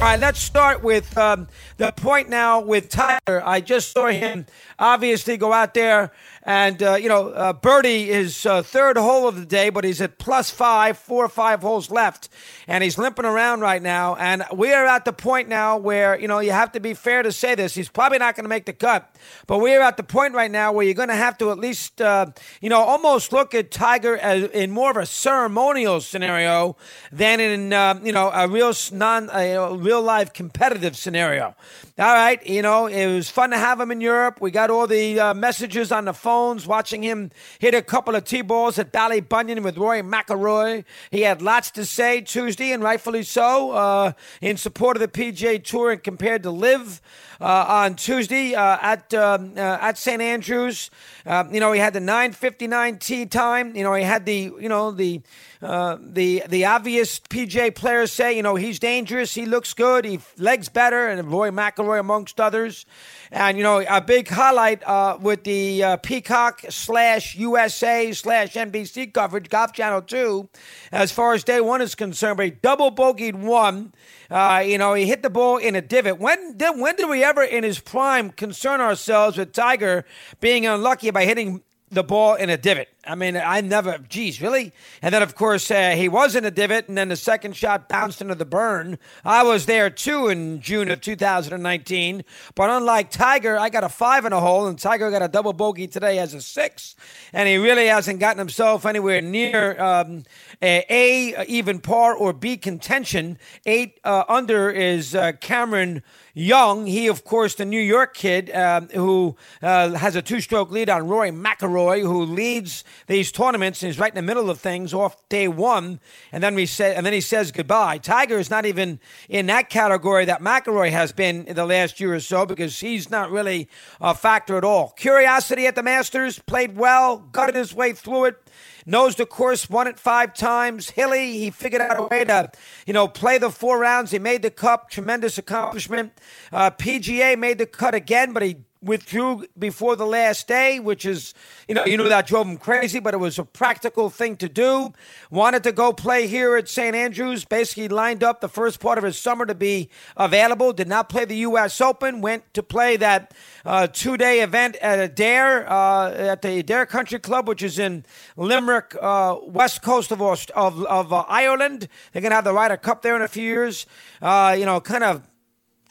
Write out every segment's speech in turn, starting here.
All right, let's start with um, the point now with Tiger. I just saw him obviously go out there and, uh, you know, uh, birdie his uh, third hole of the day, but he's at plus five, four or five holes left. And he's limping around right now. And we are at the point now where, you know, you have to be fair to say this. He's probably not going to make the cut. But we are at the point right now where you're going to have to at least, uh, you know, almost look at Tiger as in more of a ceremonial scenario than in, uh, you know, a real non, a real life competitive scenario. All right, you know, it was fun to have him in Europe. We got all the uh, messages on the phones, watching him hit a couple of T balls at Ballybunion with Rory McIlroy. He had lots to say Tuesday, and rightfully so, uh, in support of the PGA Tour and compared to LIV uh, on Tuesday uh, at um, uh, at St Andrews. Um, you know, he had the 9:59 tee time. You know, he had the you know the uh, the the obvious PJ players say, you know, he's dangerous. He looks good. He legs better, and Rory McIlroy amongst others. And you know, a big highlight uh, with the uh, Peacock slash USA slash NBC coverage, Golf Channel Two, as far as day one is concerned. But he double bogeyed one. Uh, you know, he hit the ball in a divot. When did when did we ever, in his prime, concern ourselves with Tiger being unlucky by hitting the ball in a divot. I mean, I never, geez, really? And then, of course, uh, he was in a divot, and then the second shot bounced into the burn. I was there too in June of 2019. But unlike Tiger, I got a five in a hole, and Tiger got a double bogey today as a six. And he really hasn't gotten himself anywhere near um, a, even par or B contention. Eight uh, under is uh, Cameron. Young, he of course the New York kid um, who uh, has a two-stroke lead on Rory McIlroy, who leads these tournaments and is right in the middle of things off day one, and then we say, and then he says goodbye. Tiger is not even in that category that McIlroy has been in the last year or so because he's not really a factor at all. Curiosity at the Masters played well, gutted his way through it knows the course, won it five times. Hilly, he figured out a way to, you know, play the four rounds. He made the cup, tremendous accomplishment. Uh, PGA made the cut again, but he withdrew before the last day, which is, you know, you know that drove him crazy, but it was a practical thing to do. Wanted to go play here at St. Andrews. Basically, lined up the first part of his summer to be available. Did not play the U.S. Open. Went to play that uh, two-day event at Adare uh, at the Adare Country Club, which is in Limerick, uh, west coast of of, of uh, Ireland. They're gonna have the Ryder Cup there in a few years. Uh, you know, kind of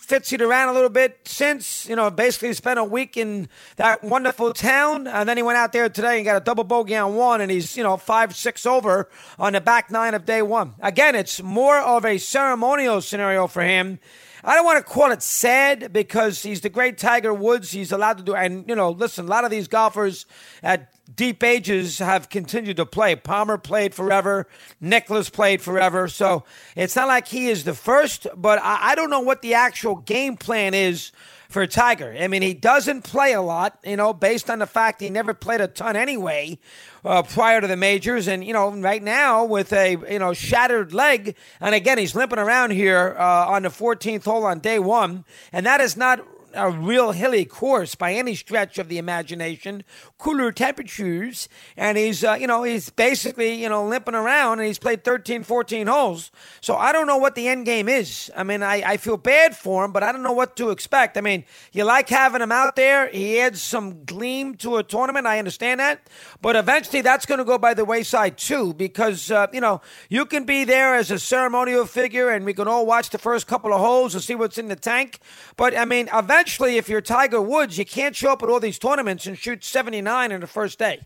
fitsied around a little bit since, you know, basically spent a week in that wonderful town. And then he went out there today and got a double bogey on one, and he's, you know, five, six over on the back nine of day one. Again, it's more of a ceremonial scenario for him. I don't want to call it sad because he's the great Tiger Woods. He's allowed to do, and you know, listen, a lot of these golfers at deep ages have continued to play. Palmer played forever. Nicklaus played forever. So it's not like he is the first, but I, I don't know what the actual game plan is for Tiger. I mean, he doesn't play a lot, you know, based on the fact he never played a ton anyway uh, prior to the majors. And, you know, right now with a, you know, shattered leg, and again, he's limping around here uh, on the 14th hole on day one, and that is not a real hilly course by any stretch of the imagination. Cooler temperatures, and he's uh, you know he's basically you know limping around, and he's played 13, 14 holes. So I don't know what the end game is. I mean, I, I feel bad for him, but I don't know what to expect. I mean, you like having him out there. He adds some gleam to a tournament. I understand that, but eventually that's going to go by the wayside too, because uh, you know you can be there as a ceremonial figure, and we can all watch the first couple of holes and see what's in the tank. But I mean, eventually eventually, if you're Tiger Woods, you can't show up at all these tournaments and shoot 79 in the first day.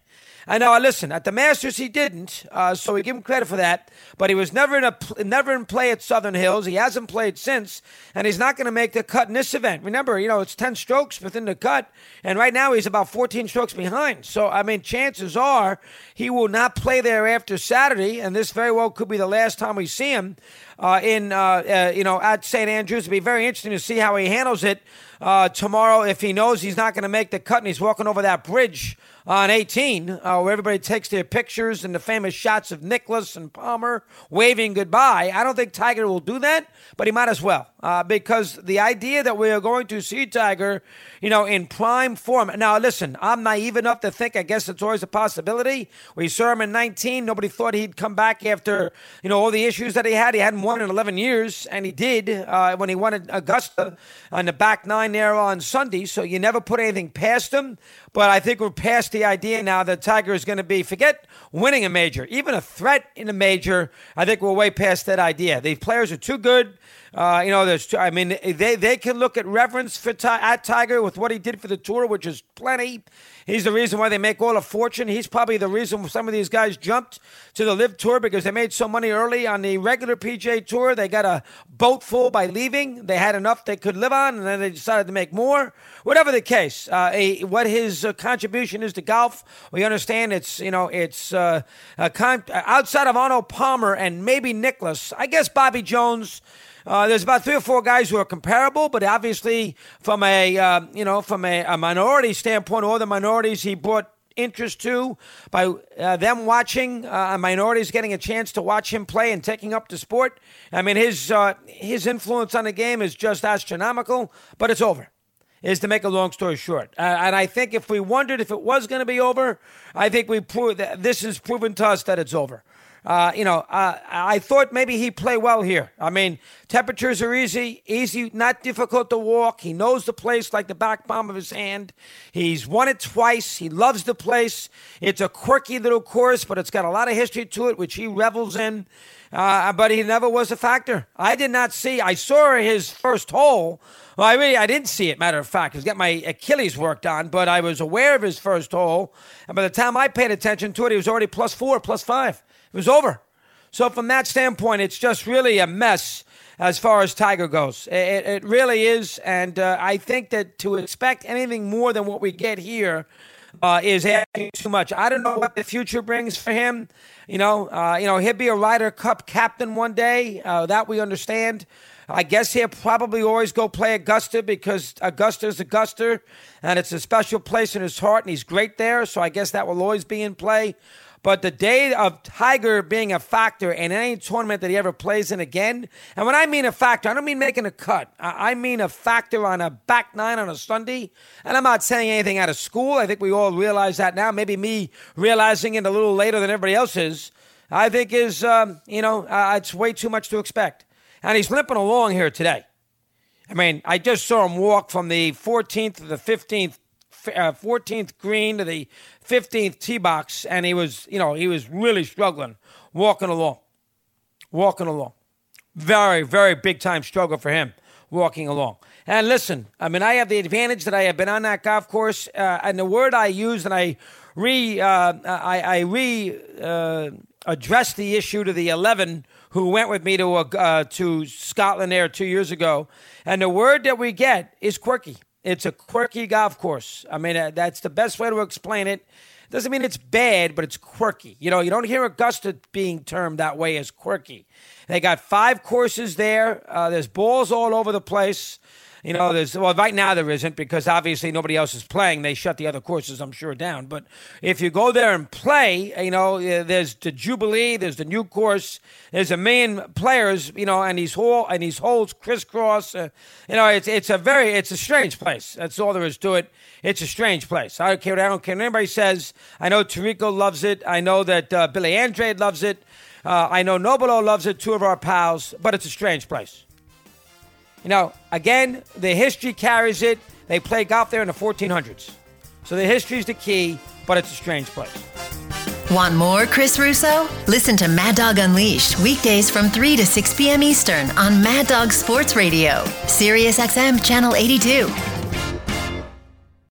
I know. Listen, at the Masters he didn't, uh, so we give him credit for that. But he was never in a never in play at Southern Hills. He hasn't played since, and he's not going to make the cut in this event. Remember, you know it's ten strokes within the cut, and right now he's about fourteen strokes behind. So I mean, chances are he will not play there after Saturday, and this very well could be the last time we see him uh, in uh, uh you know at St Andrews. It'll be very interesting to see how he handles it uh, tomorrow if he knows he's not going to make the cut and he's walking over that bridge on 18, uh, where everybody takes their pictures and the famous shots of Nicklaus and Palmer waving goodbye. I don't think Tiger will do that, but he might as well, uh, because the idea that we are going to see Tiger, you know, in prime form. Now, listen, I'm naive enough to think. I guess it's always a possibility. We saw him in 19. Nobody thought he'd come back after, you know, all the issues that he had. He hadn't won in 11 years, and he did uh, when he won at Augusta on the back nine there on Sunday. So you never put anything past him. But I think we're past the idea now that Tiger is going to be, forget winning a major, even a threat in a major. I think we're way past that idea. These players are too good. Uh, you know, there's. I mean, they they can look at reverence for at Tiger with what he did for the tour, which is plenty. He's the reason why they make all a fortune. He's probably the reason some of these guys jumped to the LIV Tour because they made so money early on the regular PGA Tour. They got a boat full by leaving. They had enough they could live on, and then they decided to make more. Whatever the case, uh, a, what his uh, contribution is to golf, we understand it's you know it's uh, con- outside of Arnold Palmer and maybe Nicklaus. I guess Bobby Jones. Uh, there's about three or four guys who are comparable, but obviously from a uh, you know from a, a, minority standpoint, all the minorities he brought interest to by uh, them watching uh, minorities getting a chance to watch him play and taking up the sport. I mean his uh, his influence on the game is just astronomical, but it's over. Is to make a long story short, uh, and I think if we wondered if it was going to be over, I think we proved that this has proven to us that it's over. Uh, you know, uh, I thought maybe he'd play well here. I mean, temperatures are easy, easy, not difficult to walk. He knows the place like the back palm of his hand. He's won it twice. He loves the place. It's a quirky little course, but it's got a lot of history to it, which he revels in. Uh, but he never was a factor. I did not see. I saw his first hole. Well, I really I didn't see it. Matter of fact, was getting my Achilles worked on, but I was aware of his first hole. And by the time I paid attention to it, he was already plus four, plus five. It was over. So from that standpoint, it's just really a mess as far as Tiger goes. It, it really is, and uh, I think that to expect anything more than what we get here uh, is asking too much. I don't know what the future brings for him. You know, uh, you know, he'll be a Ryder Cup captain one day. Uh, that we understand. I guess he'll probably always go play Augusta because Augusta is Augusta, and it's a special place in his heart, and he's great there. So I guess that will always be in play. But the day of Tiger being a factor in any tournament that he ever plays in again, and when I mean a factor, I don't mean making a cut. I mean a factor on a back nine on a Sunday. And I'm not saying anything out of school. I think we all realize that now. Maybe me realizing it a little later than everybody else is. I think is, um, you know, uh, it's way too much to expect. And he's limping along here today. I mean, I just saw him walk from the 14th to the 15th uh, 14th green to the 15th tee box, and he was, you know, he was really struggling walking along, walking along. Very, very big time struggle for him walking along. And listen, I mean, I have the advantage that I have been on that golf course, uh, and the word I use, and I re, uh, I, I re uh, addressed the issue to the 11 who went with me to uh, to Scotland there two years ago, and the word that we get is quirky. It's a quirky golf course. I mean, uh, that's the best way to explain it. Doesn't mean it's bad, but it's quirky. You know, you don't hear Augusta being termed that way as quirky. They got five courses there. Uh, there's balls all over the place. You know, there's well right now there isn't because obviously nobody else is playing. They shut the other courses, I'm sure, down. But if you go there and play, you know, there's the Jubilee, there's the new course, there's a million players, you know, and these hole and these holes crisscross. Uh, you know, it's it's a very it's a strange place. That's all there is to it. It's a strange place. I don't care. I don't care. Anybody says. I know Tirico loves it. I know that uh, Billy Andrade loves it. Uh, I know Nobilo loves it. Two of our pals, but it's a strange place. You know, again, the history carries it. They play golf there in the 1400s. So the history is the key, but it's a strange place. Want more Chris Russo? Listen to Mad Dog Unleashed weekdays from 3 to 6 p.m. Eastern on Mad Dog Sports Radio, Sirius XM Channel 82.